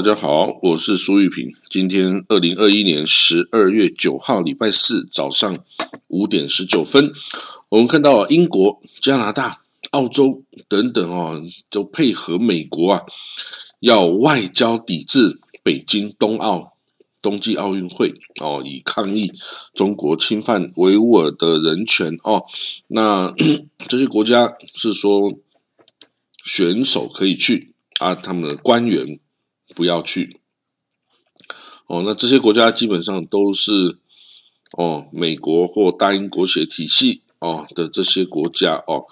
大家好，我是苏玉平。今天二零二一年十二月九号，礼拜四早上五点十九分，我们看到英国、加拿大、澳洲等等哦，都配合美国啊，要外交抵制北京冬奥冬季奥运会哦，以抗议中国侵犯维吾尔的人权哦。那 这些国家是说选手可以去啊，他们的官员。不要去哦，那这些国家基本上都是哦，美国或大英国协体系哦的这些国家哦。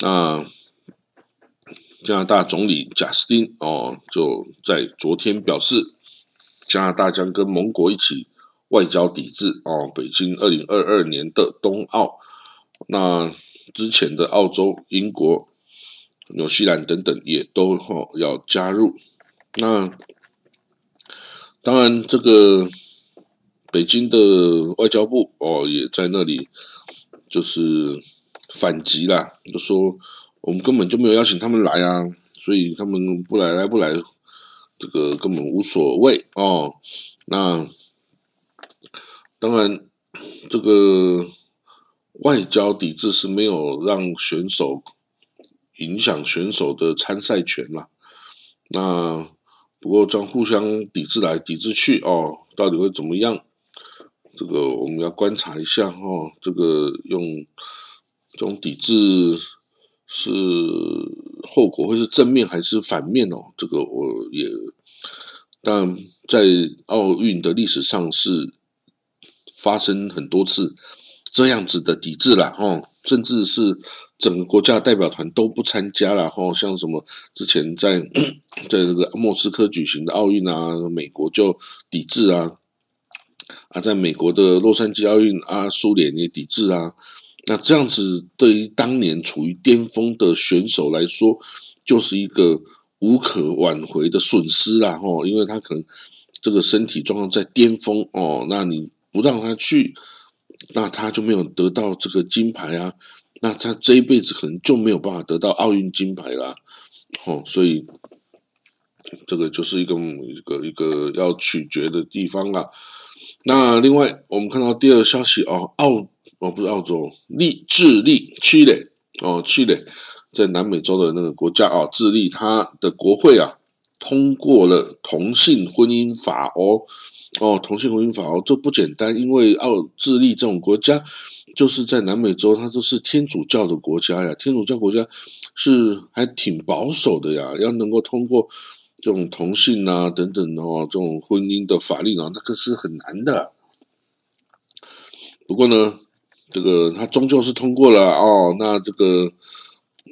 那加拿大总理贾斯汀哦就在昨天表示，加拿大将跟盟国一起外交抵制哦北京二零二二年的冬奥。那之前的澳洲、英国、纽西兰等等也都哦要加入。那当然，这个北京的外交部哦，也在那里就是反击啦，就说我们根本就没有邀请他们来啊，所以他们不来来不来，这个根本无所谓哦。那当然，这个外交抵制是没有让选手影响选手的参赛权啦。那不过这样互相抵制来抵制去哦，到底会怎么样？这个我们要观察一下哦。这个用这种抵制是后果会是正面还是反面哦？这个我也，但在奥运的历史上是发生很多次这样子的抵制了哦，甚至是。整个国家代表团都不参加了，吼，像什么之前在在那个莫斯科举行的奥运啊，美国就抵制啊，啊，在美国的洛杉矶奥运啊，苏联也抵制啊，那这样子对于当年处于巅峰的选手来说，就是一个无可挽回的损失啦，吼，因为他可能这个身体状况在巅峰哦，那你不让他去，那他就没有得到这个金牌啊。那他这一辈子可能就没有办法得到奥运金牌啦，哦，所以这个就是一个一个一个要取决的地方啦。那另外我们看到第二个消息哦，澳哦不是澳洲，利智利，c h 哦，l e 在南美洲的那个国家啊，智利它的国会啊通过了同性婚姻法哦。哦，同性婚姻法哦，这不简单，因为奥智利这种国家，就是在南美洲，它都是天主教的国家呀。天主教国家是还挺保守的呀，要能够通过这种同性啊等等哦，这种婚姻的法律啊，那个是很难的。不过呢，这个它终究是通过了哦。那这个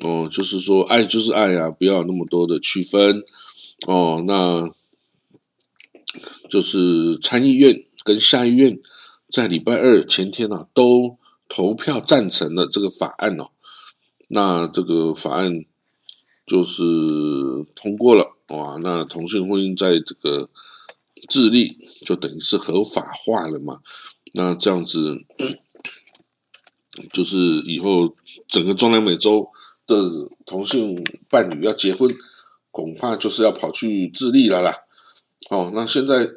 哦，就是说爱就是爱呀，不要那么多的区分哦。那。就是参议院跟下议院在礼拜二前天呢，都投票赞成了这个法案哦。那这个法案就是通过了哇。那同性婚姻在这个智利就等于是合法化了嘛。那这样子 就是以后整个中南美洲的同性伴侣要结婚，恐怕就是要跑去智利了啦。哦，那现在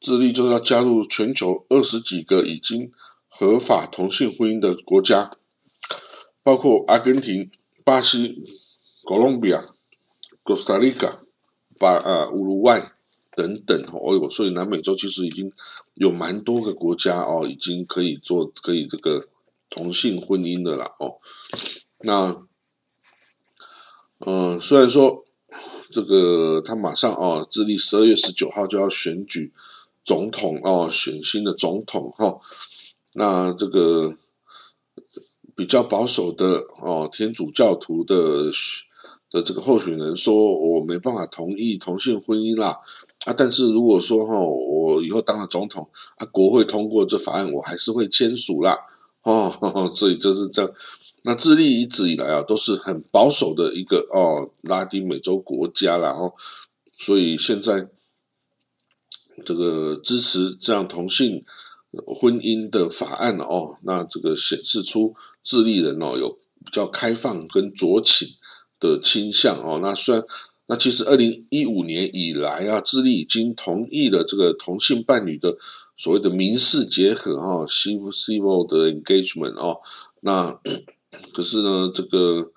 智利就要加入全球二十几个已经合法同性婚姻的国家，包括阿根廷、巴西、哥伦比亚、哥斯达黎加、巴啊乌鲁外等等。哦哟，所以南美洲其实已经有蛮多个国家哦，已经可以做可以这个同性婚姻的了哦。那嗯，虽然说。这个他马上哦，智利十二月十九号就要选举总统哦，选新的总统哈。那这个比较保守的哦，天主教徒的的这个候选人说，我没办法同意同性婚姻啦啊。但是如果说哈，我以后当了总统啊，国会通过这法案，我还是会签署啦哦。所以就是这样。那智利一直以来啊都是很保守的一个哦拉丁美洲国家啦哦，所以现在这个支持这样同性婚姻的法案哦，那这个显示出智利人哦有比较开放跟酌情的倾向哦。那虽然那其实二零一五年以来啊，智利已经同意了这个同性伴侣的所谓的民事结合哈，civil civil 的 engagement 哦。那 可是呢，这个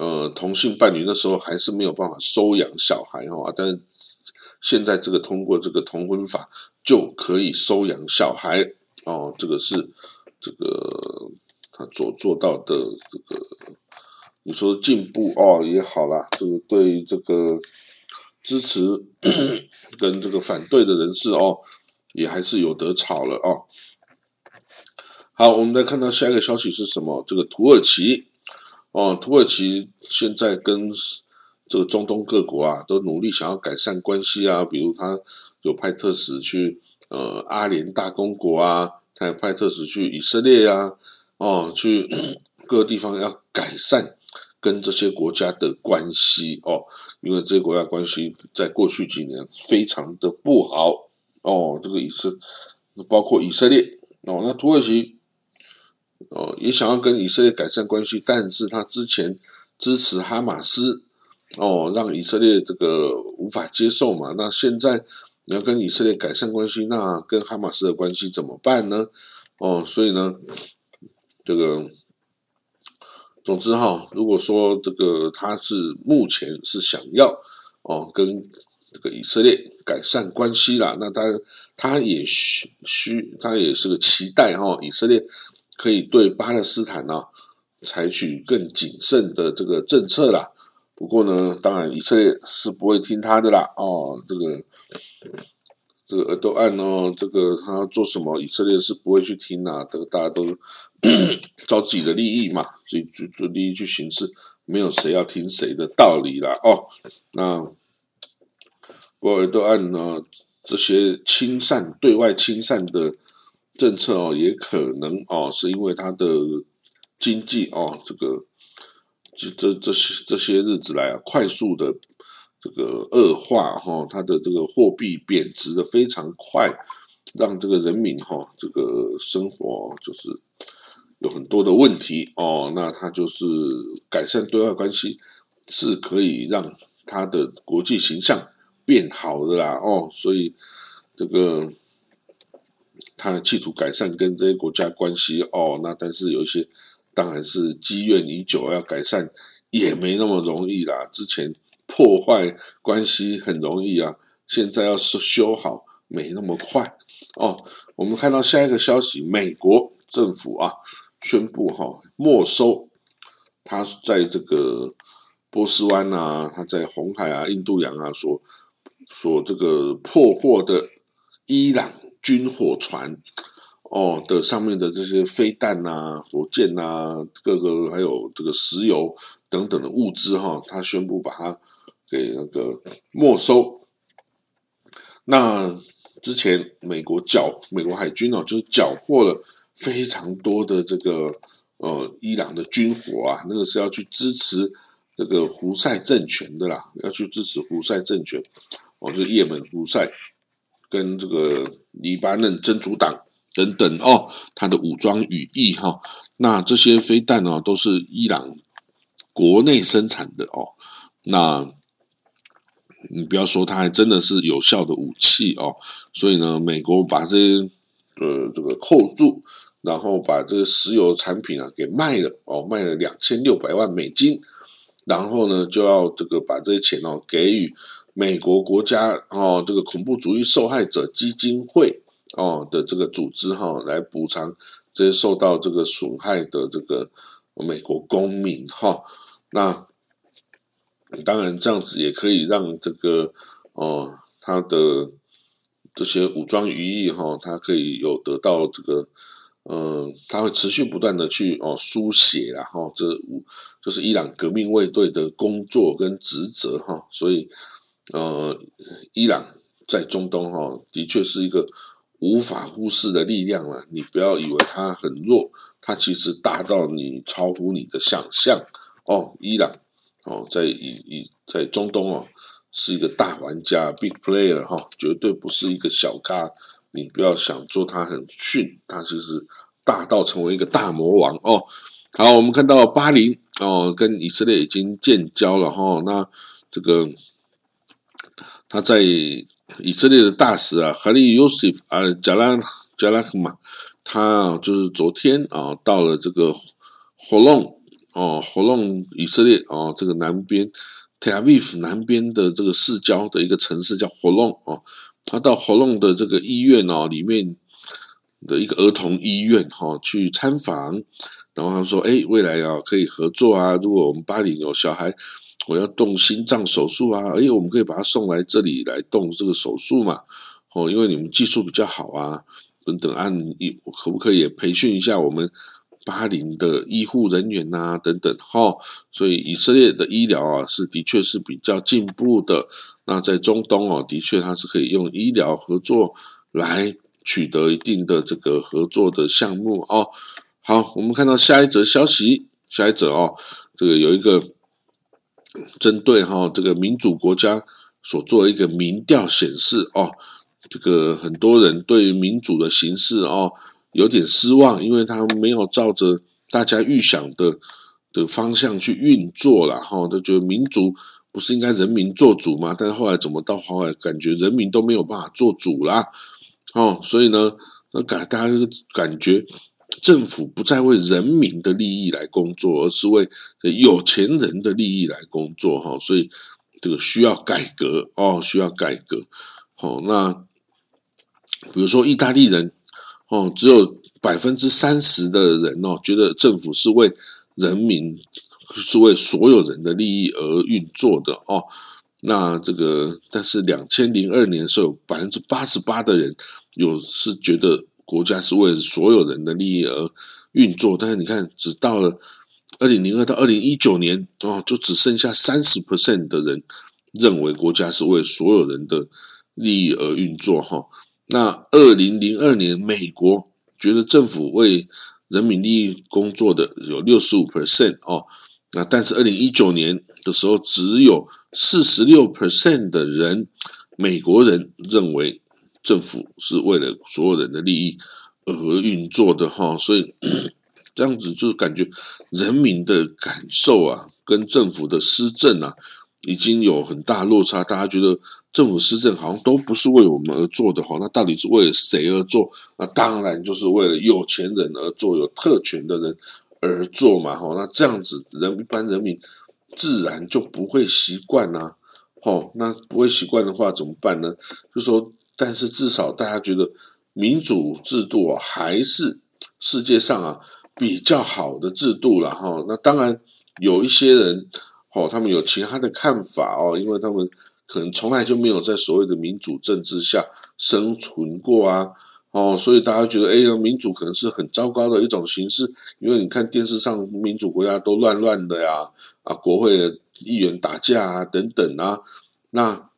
呃同性伴侣那时候还是没有办法收养小孩哈，但是现在这个通过这个同婚法就可以收养小孩哦，这个是这个他所做到的这个。你说进步哦也好啦，这个对这个支持跟这个反对的人士哦，也还是有得吵了哦。好，我们再看到下一个消息是什么？这个土耳其哦，土耳其现在跟这个中东各国啊，都努力想要改善关系啊，比如他有派特使去呃阿联大公国啊，他也派特使去以色列啊，哦，去 各个地方要改善。跟这些国家的关系哦，因为这些国家关系在过去几年非常的不好哦，这个以色包括以色列哦，那土耳其哦也想要跟以色列改善关系，但是他之前支持哈马斯哦，让以色列这个无法接受嘛，那现在你要跟以色列改善关系，那跟哈马斯的关系怎么办呢？哦，所以呢，这个。总之哈，如果说这个他是目前是想要哦跟这个以色列改善关系啦，那他他也需需他也是个期待哈，以色列可以对巴勒斯坦呢采取更谨慎的这个政策啦。不过呢，当然以色列是不会听他的啦哦，这个。这个耳朵案哦，这个他做什么，以色列是不会去听啊。这个大家都 照自己的利益嘛，所以就就利益去行事，没有谁要听谁的道理啦。哦。那不过耳朵案呢，这些亲善对外亲善的政策哦，也可能哦，是因为他的经济哦，这个这这这些这些日子来啊，快速的。这个恶化哈，它的这个货币贬值的非常快，让这个人民哈这个生活就是有很多的问题哦。那它就是改善对外关系是可以让它的国际形象变好的啦哦。所以这个他企图改善跟这些国家关系哦，那但是有一些当然是积怨已久，要改善也没那么容易啦。之前。破坏关系很容易啊，现在要是修好没那么快哦。我们看到下一个消息，美国政府啊宣布哈没收他在这个波斯湾啊，他在红海啊、印度洋啊所所这个破获的伊朗军火船哦的上面的这些飞弹呐、火箭呐、各个还有这个石油等等的物资哈，他宣布把它。给那个没收。那之前美国缴美国海军哦，就是缴获了非常多的这个呃伊朗的军火啊，那个是要去支持这个胡塞政权的啦，要去支持胡塞政权哦，就是也门胡塞跟这个黎巴嫩真主党等等哦，他的武装羽翼哈，那这些飞弹呢都是伊朗国内生产的哦，那。你不要说，它还真的是有效的武器哦。所以呢，美国把这些呃这个扣住，然后把这个石油产品啊给卖了哦，卖了两千六百万美金，然后呢就要这个把这些钱哦给予美国国家哦这个恐怖主义受害者基金会哦的这个组织哈来补偿这些受到这个损害的这个美国公民哈那。当然，这样子也可以让这个哦，他的这些武装余役哈，他可以有得到这个，嗯，他会持续不断的去哦书写然后这武就是伊朗革命卫队的工作跟职责哈，所以呃，伊朗在中东哈，的确是一个无法忽视的力量了。你不要以为它很弱，它其实大到你超乎你的想象哦，伊朗。哦，在以以在中东哦，是一个大玩家，big player 哈，绝对不是一个小咖。你不要想做他很逊，他其实大到成为一个大魔王哦。好，我们看到巴林哦，跟以色列已经建交了哈。那这个他在以色列的大使啊，哈利尤西夫啊，贾拉贾拉克嘛，他就是昨天啊，到了这个火龙哦，火龙以色列哦，这个南边特拉维夫南边的这个市郊的一个城市叫火龙哦，他到火龙的这个医院哦里面的一个儿童医院哈去参访，然后他说，哎，未来啊可以合作啊，如果我们巴黎有小孩。我要动心脏手术啊！哎，我们可以把他送来这里来动这个手术嘛？哦，因为你们技术比较好啊，等等啊，你可不可以也培训一下我们巴林的医护人员呐？等等哈，所以以色列的医疗啊，是的确是比较进步的。那在中东哦，的确它是可以用医疗合作来取得一定的这个合作的项目哦。好，我们看到下一则消息，下一则哦，这个有一个。针对哈这个民主国家所做的一个民调显示哦，这个很多人对民主的形式哦有点失望，因为他没有照着大家预想的的方向去运作了哈，都觉得民主不是应该人民做主吗？但是后来怎么到后来感觉人民都没有办法做主啦，哦，所以呢，那感大家感觉。政府不再为人民的利益来工作，而是为有钱人的利益来工作，哈，所以这个需要改革哦，需要改革。好，那比如说意大利人哦，只有百分之三十的人哦，觉得政府是为人民，是为所有人的利益而运作的哦。那这个，但是两千零二年的时候，百分之八十八的人有是觉得。国家是为了所有人的利益而运作，但是你看，只到了二零零二到二零一九年哦，就只剩下三十 percent 的人认为国家是为所有人的利益而运作哈。那二零零二年，美国觉得政府为人民利益工作的有六十五 percent 哦，那但是二零一九年的时候，只有四十六 percent 的人，美国人认为。政府是为了所有人的利益而运作的哈，所以 这样子就感觉人民的感受啊，跟政府的施政啊，已经有很大落差。大家觉得政府施政好像都不是为我们而做的哈，那到底是为了谁而做？那当然就是为了有钱人而做，有特权的人而做嘛哈。那这样子人一般人民自然就不会习惯呐，哦，那不会习惯的话怎么办呢？就说。但是至少大家觉得民主制度啊，还是世界上啊比较好的制度了哈。那当然有一些人哦，他们有其他的看法哦，因为他们可能从来就没有在所谓的民主政治下生存过啊哦，所以大家觉得哎，民主可能是很糟糕的一种形式，因为你看电视上民主国家都乱乱的呀啊，国会的议员打架啊等等啊，那。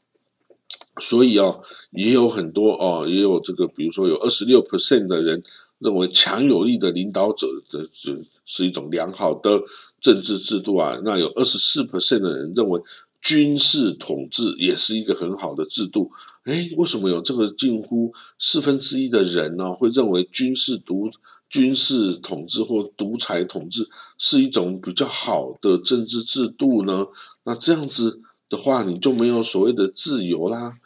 所以啊，也有很多哦，也有这个，比如说有二十六 percent 的人认为强有力的领导者的是是一种良好的政治制度啊。那有二十四 percent 的人认为军事统治也是一个很好的制度。哎，为什么有这个近乎四分之一的人呢会认为军事独军事统治或独裁统治是一种比较好的政治制度呢？那这样子。的话，你就没有所谓的自由啦。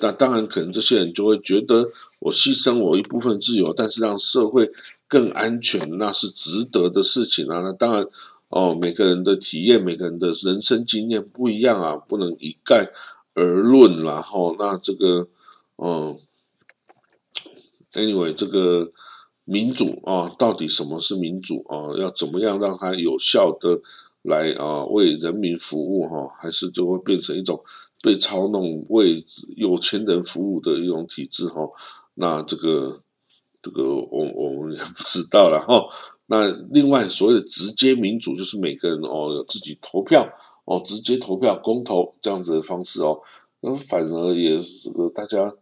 那当然，可能这些人就会觉得，我牺牲我一部分自由，但是让社会更安全，那是值得的事情啊。那当然，哦，每个人的体验，每个人的人生经验不一样啊，不能一概而论。然后，那这个，嗯，anyway，这个民主啊，到底什么是民主啊？要怎么样让它有效的？来啊，为人民服务哈，还是就会变成一种被操弄、为有钱人服务的一种体制哈？那这个这个，我我们也不知道了哈。那另外，所谓的直接民主，就是每个人哦有自己投票哦，直接投票、公投这样子的方式哦，那反而也这个大家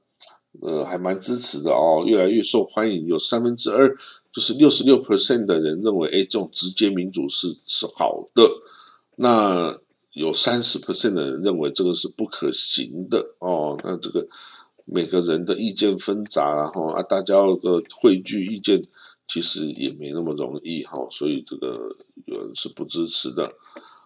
呃还蛮支持的哦，越来越受欢迎，有三分之二。就是六十六 percent 的人认为，哎，这种直接民主是是好的。那有三十 percent 的人认为这个是不可行的哦。那这个每个人的意见纷杂，然后啊，大家的汇聚意见其实也没那么容易哈。所以这个有人是不支持的。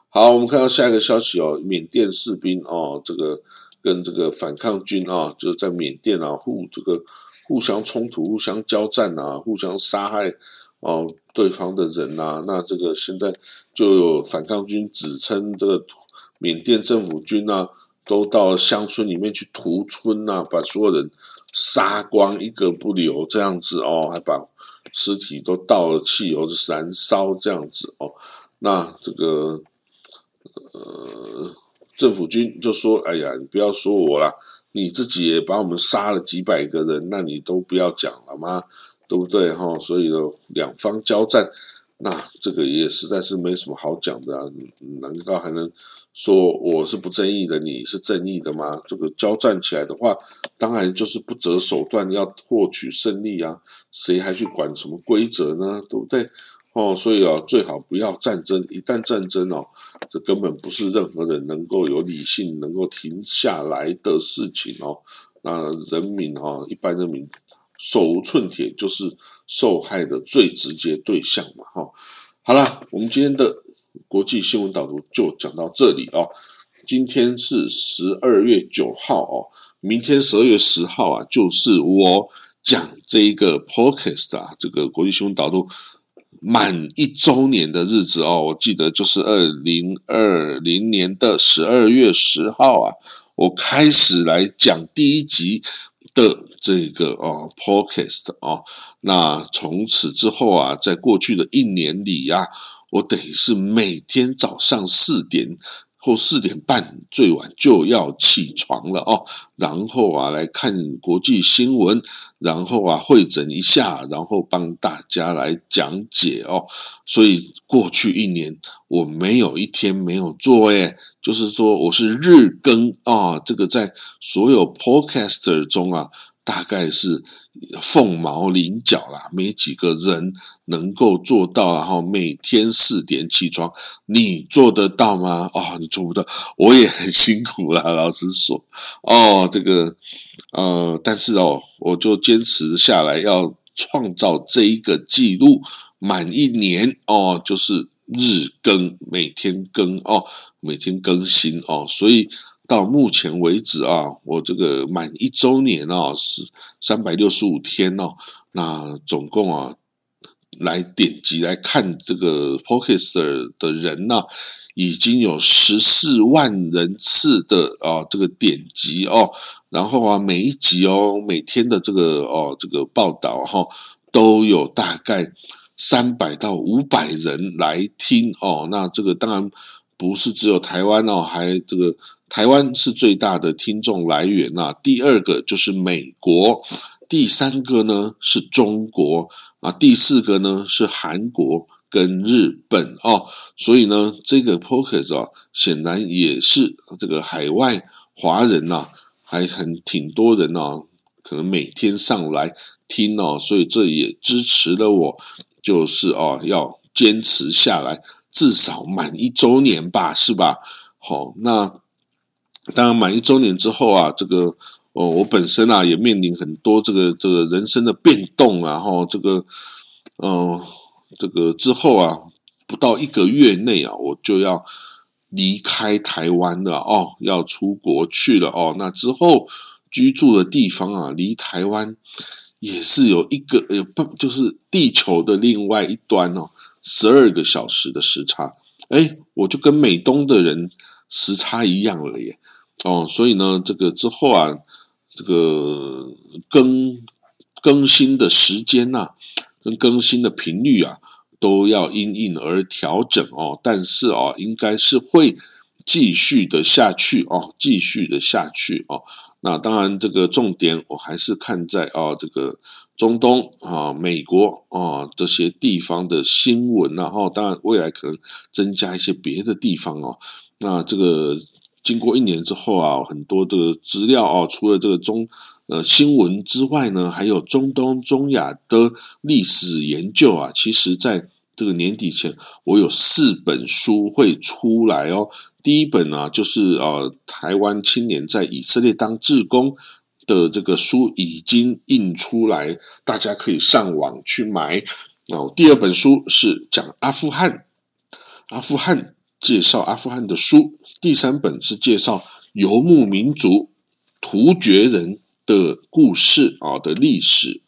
好，我们看到下一个消息哦，缅甸士兵哦，这个跟这个反抗军啊，就在缅甸啊互这个互相冲突、互相交战啊，互相杀害哦对方的人呐。那这个现在就有反抗军指称这个缅甸政府军啊，都到乡村里面去屠村呐，把所有人杀光一个不留，这样子哦，还把尸体都倒了汽油就燃烧这样子哦。那这个呃。政府军就说：“哎呀，你不要说我啦，你自己也把我们杀了几百个人，那你都不要讲了吗？对不对？哈，所以呢，两方交战，那这个也实在是没什么好讲的啊。难道还能说我是不正义的，你是正义的吗？这个交战起来的话，当然就是不择手段要获取胜利啊，谁还去管什么规则呢？对不对？”哦，所以啊，最好不要战争。一旦战争哦，这根本不是任何人能够有理性能够停下来的事情哦。那人民哦，一般人民手无寸铁，就是受害的最直接对象嘛。哈，好了，我们今天的国际新闻导读就讲到这里哦。今天是十二月九号哦，明天十二月十号啊，就是我讲这一个 podcast 啊，这个国际新闻导读。满一周年的日子哦，我记得就是二零二零年的十二月十号啊，我开始来讲第一集的这个哦 podcast 哦，那从此之后啊，在过去的一年里呀，我等于是每天早上四点。后四点半最晚就要起床了哦，然后啊来看国际新闻，然后啊会诊一下，然后帮大家来讲解哦。所以过去一年我没有一天没有做诶，就是说我是日更啊，这个在所有 podcaster 中啊。大概是凤毛麟角啦，没几个人能够做到。然后每天四点起床，你做得到吗？哦，你做不到，我也很辛苦啦。老实说，哦，这个，呃，但是哦，我就坚持下来，要创造这一个记录，满一年哦，就是日更，每天更哦，每天更新哦，所以。到目前为止啊，我这个满一周年啊，是三百六十五天哦。那总共啊，来点击来看这个 Podcast 的人呢，已经有十四万人次的啊这个点击哦。然后啊，每一集哦，每天的这个哦这个报道哈，都有大概三百到五百人来听哦。那这个当然。不是只有台湾哦，还这个台湾是最大的听众来源呐。第二个就是美国，第三个呢是中国啊，第四个呢是韩国跟日本哦。所以呢，这个 Pocket 啊，显然也是这个海外华人呐，还很挺多人哦，可能每天上来听哦。所以这也支持了我，就是哦要坚持下来。至少满一周年吧，是吧？好，那当然满一周年之后啊，这个哦，我本身啊也面临很多这个这个人生的变动啊，哈，这个嗯，这个之后啊，不到一个月内啊，我就要离开台湾了哦，要出国去了哦。那之后居住的地方啊，离台湾也是有一个有不就是地球的另外一端哦。十二个小时的时差，哎，我就跟美东的人时差一样了耶，哦，所以呢，这个之后啊，这个更更新的时间呐，跟更新的频率啊，都要因应而调整哦。但是哦，应该是会继续的下去哦，继续的下去哦。那当然，这个重点我还是看在啊，这个。中东啊，美国啊，这些地方的新闻，然后当然未来可能增加一些别的地方哦。那这个经过一年之后啊，很多的资料哦，除了这个中呃新闻之外呢，还有中东、中亚的历史研究啊。其实在这个年底前，我有四本书会出来哦。第一本呢，就是呃台湾青年在以色列当志工。的这个书已经印出来，大家可以上网去买。哦，第二本书是讲阿富汗，阿富汗介绍阿富汗的书。第三本是介绍游牧民族突厥人的故事啊的历史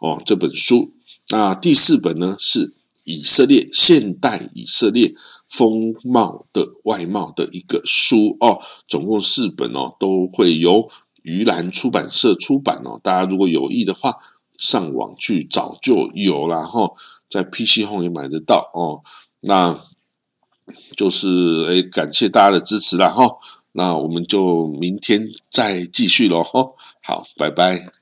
哦这本书。那第四本呢是以色列现代以色列风貌的外貌的一个书哦，总共四本哦，都会由鱼兰出版社出版哦。大家如果有意的话，上网去找就有了哈，在 PC Hon 也买得到哦。那就是哎，感谢大家的支持了哈。那我们就明天再继续喽哈。好，拜拜。